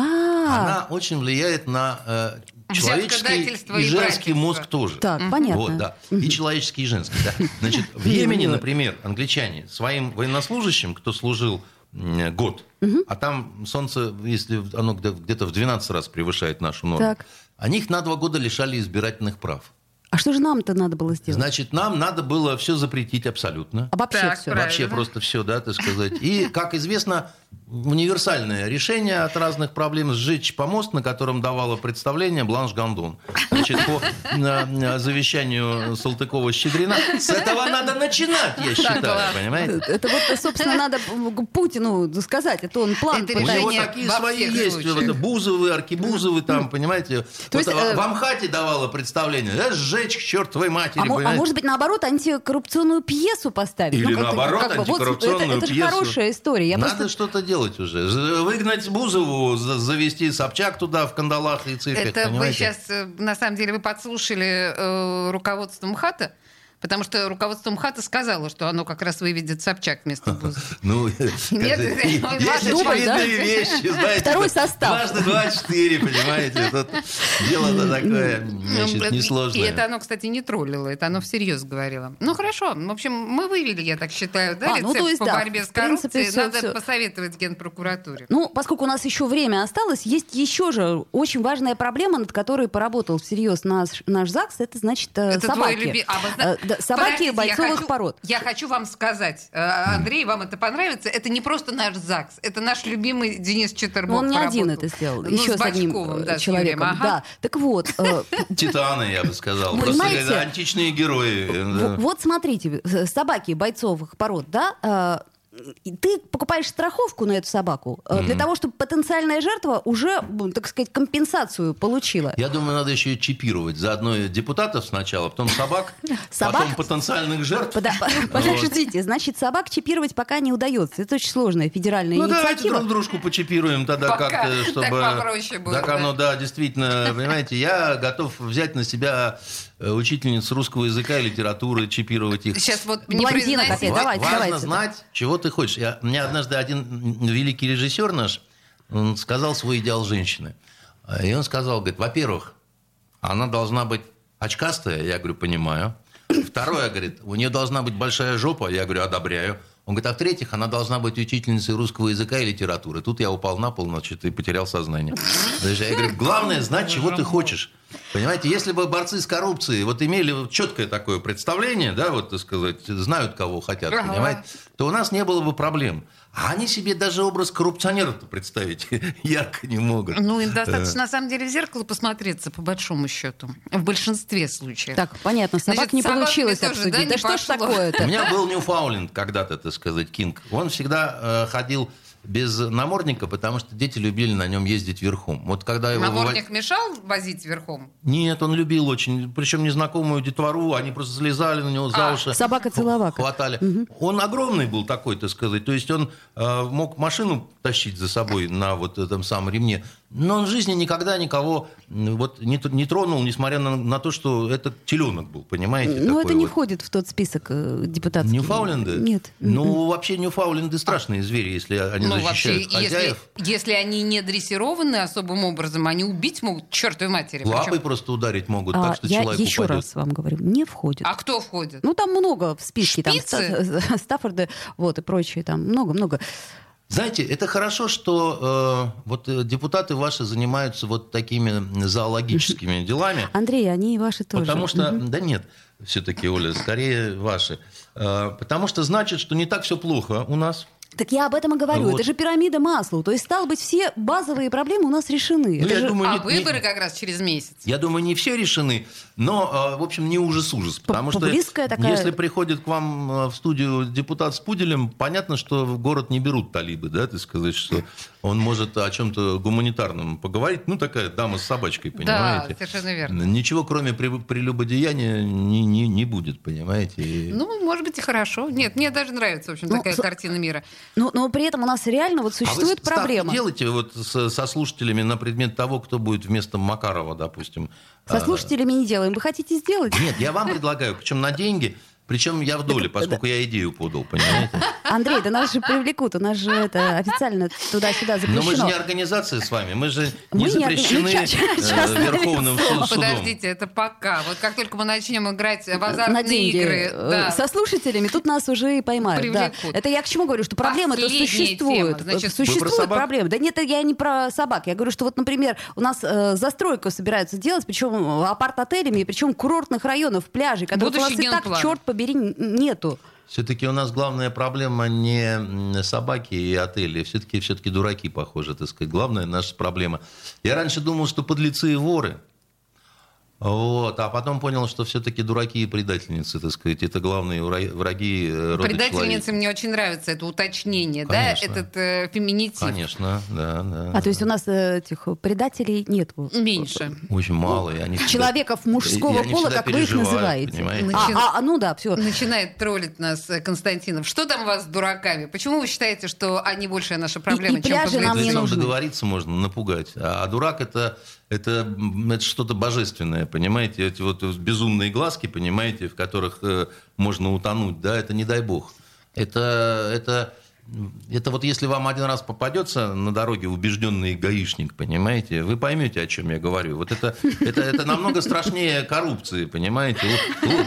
она очень влияет на э, Человеческий и и женский мозг тоже. Так, понятно. Вот, да. И человеческий, и женский, да. (laughs) Значит, в Йемене, например, англичане своим военнослужащим, кто служил год, а там солнце, если оно где- где-то в 12 раз превышает нашу норму, Так. Они их на два года лишали избирательных прав. А что же нам-то надо было сделать? Значит, нам надо было все запретить абсолютно. Обобщи Так, все. правильно. Вообще просто все, да, так сказать. И, как известно, универсальное решение от разных проблем сжечь помост, на котором давала представление Бланш Гандон. Значит, по на- на завещанию Салтыкова-Щедрина. С этого надо начинать, я считаю, понимаете? Это вот, собственно, надо Путину сказать. Это он план Это У него такие во свои есть. вот Бузовы, аркибузовы там, понимаете. То Вот есть, э, в Амхате давала представление. «Да Сжечь к чертовой матери, А, а может быть, наоборот, антикоррупционную пьесу поставить? Или как-то- наоборот, как бы, вот антикоррупционную это, это же пьесу. хорошая история. Я Надо просто... что-то делать уже. З- Выгнать Бузову, за- завести Собчак туда в кандалах и цепях, Это вы понимаете? сейчас, э, на самом деле, вы подслушали э, руководство МХАТа, потому что руководство МХАТа сказало, что оно как раз выведет Собчак вместо Бузова. Ну, (laughs) Нет, есть очевидные вещи, знаете. Второй состав. Дважды два четыре, понимаете. Дело-то такое, значит, Ну, И это несложное. оно, кстати, не троллило, это оно всерьез говорило. Ну хорошо, в общем, мы вывели, я так считаю, да, А, ну, рецепт по борьбе с коррупцией. Надо посоветовать Генпрокуратуре. Ну, поскольку у нас еще время осталось, есть еще же очень важная проблема, над которой поработал всерьез наш, наш ЗАГС, это, значит, э, Это собаки. твой люби- а, да, собаки Подождите, я бойцовых хочу- пород. Я хочу вам сказать, э, Андрей, вам это понравится. Это не просто наш ЗАГС, это наш любимый Денис Четербок. Он не один это сделал, Ну, еще с с одним э, да, человеком. Юрием, ага. Да. Так вот, э, (laughs) Титаны, я бы сказал. Вы Просто понимаете? античные герои. Вот смотрите, собаки бойцовых пород, да, и ты покупаешь страховку на эту собаку э, для того, чтобы потенциальная жертва уже, м, так сказать, компенсацию получила. Я думаю, надо еще и чипировать. Заодно депутатов сначала, потом собак, (laughs) Собак? потом потенциальных жертв. Пода- (laughs) Подождите, значит, собак чипировать пока не удается. Это очень сложная федеральная Ну давайте инициатива. друг дружку почипируем тогда Пока. как-то, чтобы... Так попроще будет, Так да. оно, да, действительно, (laughs) понимаете, я готов взять на себя учительниц русского языка и литературы, чипировать их. Сейчас вот не опять, Ва- давайте, Важно давайте. знать, чего ты хочешь. Я, мне однажды один великий режиссер наш он сказал свой идеал женщины. А, И он сказал, говорит, во-первых, она должна быть очкастая, я говорю, понимаю. Второе, говорит, у нее должна быть большая жопа, я говорю, одобряю. Он говорит, а в-третьих, она должна быть учительницей русского языка и литературы. Тут я упал на пол, значит, и потерял сознание. Даже я говорю, главное знать, чего ты хочешь. Понимаете, если бы борцы с коррупцией вот имели четкое такое представление, да, вот, так сказать, знают, кого хотят, Ага. понимаете, то у нас не было бы проблем. А они себе даже образ коррупционера-то представить (laughs) ярко не могут. Ну, им достаточно, на самом деле, в зеркало посмотреться, по большому счету. В большинстве случаев. Так, понятно, собак Значит, не собаками получилось тоже, обсудить. да, Да, не что ж пошло? У такое-то? меня был Ньюфауленд когда-то, так сказать, Кинг. Он всегда э, ходил без намордника, потому что дети любили на нем ездить верхом. Вот когда его Намордник мешал возить верхом? Нет, он любил очень. Причем незнакомую детвору, они просто залезали на него за А, уши. собака-целовака. Хватали. Он огромный был такой, так сказать. То есть он э, мог машину тащить за собой на вот этом самом ремне. Но он в жизни никогда никого вот не, не тронул, несмотря на, на то, что это теленок был, понимаете? Ну, это не вот. входит в тот список э, депутатский. Ньюфауленды? Нет. Ну, вообще Ньюфауленды страшные звери, если они ну, вообще, защищают если, хозяев. если они не дрессированы особым образом, они убить могут чертовой матери. Лапой Причем- просто ударить могут, А, так что я человек еще упадет. раз вам говорю, не входит. А кто входит? Ну, там много в списке. Там Шпицы? Ста- (laughs) Стаффорды, вот, и прочее. Там много-много. Знаете, это хорошо, что э, вот э, депутаты ваши занимаются вот такими зоологическими делами. Андрей, они и ваши тоже. Потому что, да нет, все-таки, Оля, скорее ваши. Э, Потому что значит, что не так все плохо у нас. Так я об этом и говорю. Вот. Это же пирамида Маслоу. То есть, стало быть, все базовые проблемы у нас решены. Ну, Это я же- думаю, а не- не- выборы как раз через месяц. Я думаю, не все решены, но, э, в общем, не ужас-ужас. Потому что такая- если приходит к вам э, в студию депутат с пуделем, понятно, что в город не берут талибы, да, ты сказать, что он может о чем-то гуманитарном поговорить. Ну, такая дама с собачкой, Да, понимаете? совершенно верно. Ничего, кроме при- прелюбодеяния, не, не, не будет, понимаете? И- Ну, может быть, и хорошо. Нет, мне даже нравится, в общем, Ну, такая со- картина мира. Но, но при этом у нас реально вот А существует вы ставки проблема. делаете вот с- со слушателями на предмет того, кто будет вместо Макарова, допустим? Со А, слушателями не делаем. Вы хотите сделать? Нет, я вам предлагаю, причем на деньги, Причем я в доле, поскольку я идею подал, понимаете? Андрей, да нас же привлекут, у нас же это официально туда-сюда запрещено. Но мы же не организация с вами, мы же не Мы не запрещены орга- ну, ча- ча- э, Верховным судом. Подождите, это пока. Вот как только мы начнем играть в на азартные деньги игры, э, да. со слушателями, тут нас уже и поймают. Да. Привлекут. Это я к чему говорю, что проблемы-то существуют. тема. Значит, существуют проблемы. Да нет, я не про собак. Я говорю, что вот, например, у нас э, застройку собираются делать, причем апарт-отелями, причем курортных районов, пляжей, нас Будущий и так, черт побери, н- нету. Все-таки у нас главная проблема не собаки и отели. Все-таки все-таки дураки, похоже, так сказать. Главная наша проблема. Я раньше думал, что подлецы и воры. Вот, а потом понял, что все-таки дураки и предательницы, так сказать, это главные вра- враги э, рода Предательнице человека. мне очень нравится это уточнение, Конечно. да, этот э, феминитив. Конечно, да, да. А то есть у нас э, этих предателей нету. Меньше. Очень мало. и они всегда- Человеков мужского и пола, как вы их называете. понимаете? А, Начи- а, а, ну да, все. Начинает троллить нас э, Константинов. Что там у вас с дураками? Почему вы считаете, что они большая наша проблема, и чем пляжи нам не нужны. договориться можно, напугать. А, а дурак это, это, это что-то божественное, понимаете? Эти вот безумные глазки, понимаете, в которых э, можно утонуть, да, это не дай бог. Это, это, это вот если вам один раз попадется на дороге убежденный гаишник, понимаете, вы поймете, о чем я говорю. Вот это, это, это намного страшнее коррупции, понимаете.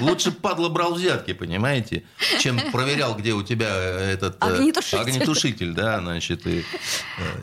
Лучше падла брал взятки, понимаете, чем проверял, где у тебя этот э, Огнетушитель. огнетушитель, да, значит, и,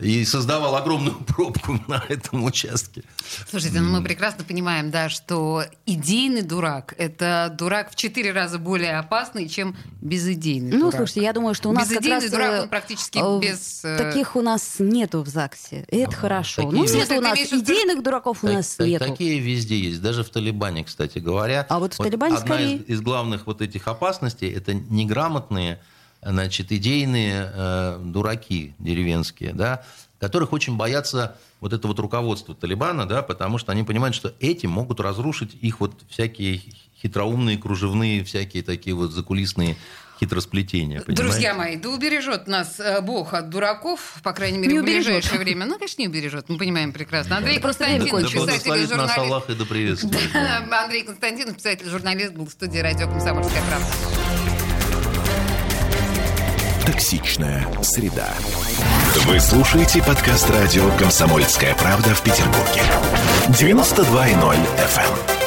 э, и создавал огромную (laughs) пробку на этом участке. Слушайте, ну мы прекрасно понимаем, да, что идейный дурак – это дурак в четыре раза более опасный, чем безидейный Ну, дурак. слушайте, я думаю, что у нас как Безыдейный раз... дурак, э, он практически э, без, э, Таких у нас нету в ЗАГСе. И это хорошо. такие Ну, Ты у нас имеешь в идейных дураков у Так- нас так- нету. Такие везде есть, даже в Талибане, кстати говоря. А вот в Талибане одна скорее. из, из главных вот этих опасностей это неграмотные, значит, идейные э, дураки деревенские, да, которых очень боятся вот это вот руководство Талибана, да, потому что они понимают, что эти могут разрушить их вот всякие хитроумные, кружевные, всякие такие вот закулисные хитросплетения. понимаете? Друзья мои, да убережет нас э, Бог от дураков, по крайней мере, Не в убережет. ближайшее время. Ну, конечно, не убережет, мы понимаем прекрасно. Андрей Да Константинов, кончилось. писатель и благословит нас журналист. Аллах и да приветствует. (laughs) да. Андрей Константинов, писатель журналист, был в студии радио «Комсомольская правда». Токсичная среда. Вы слушаете подкаст радио «Комсомольская правда» в Петербурге. 92.0 FM.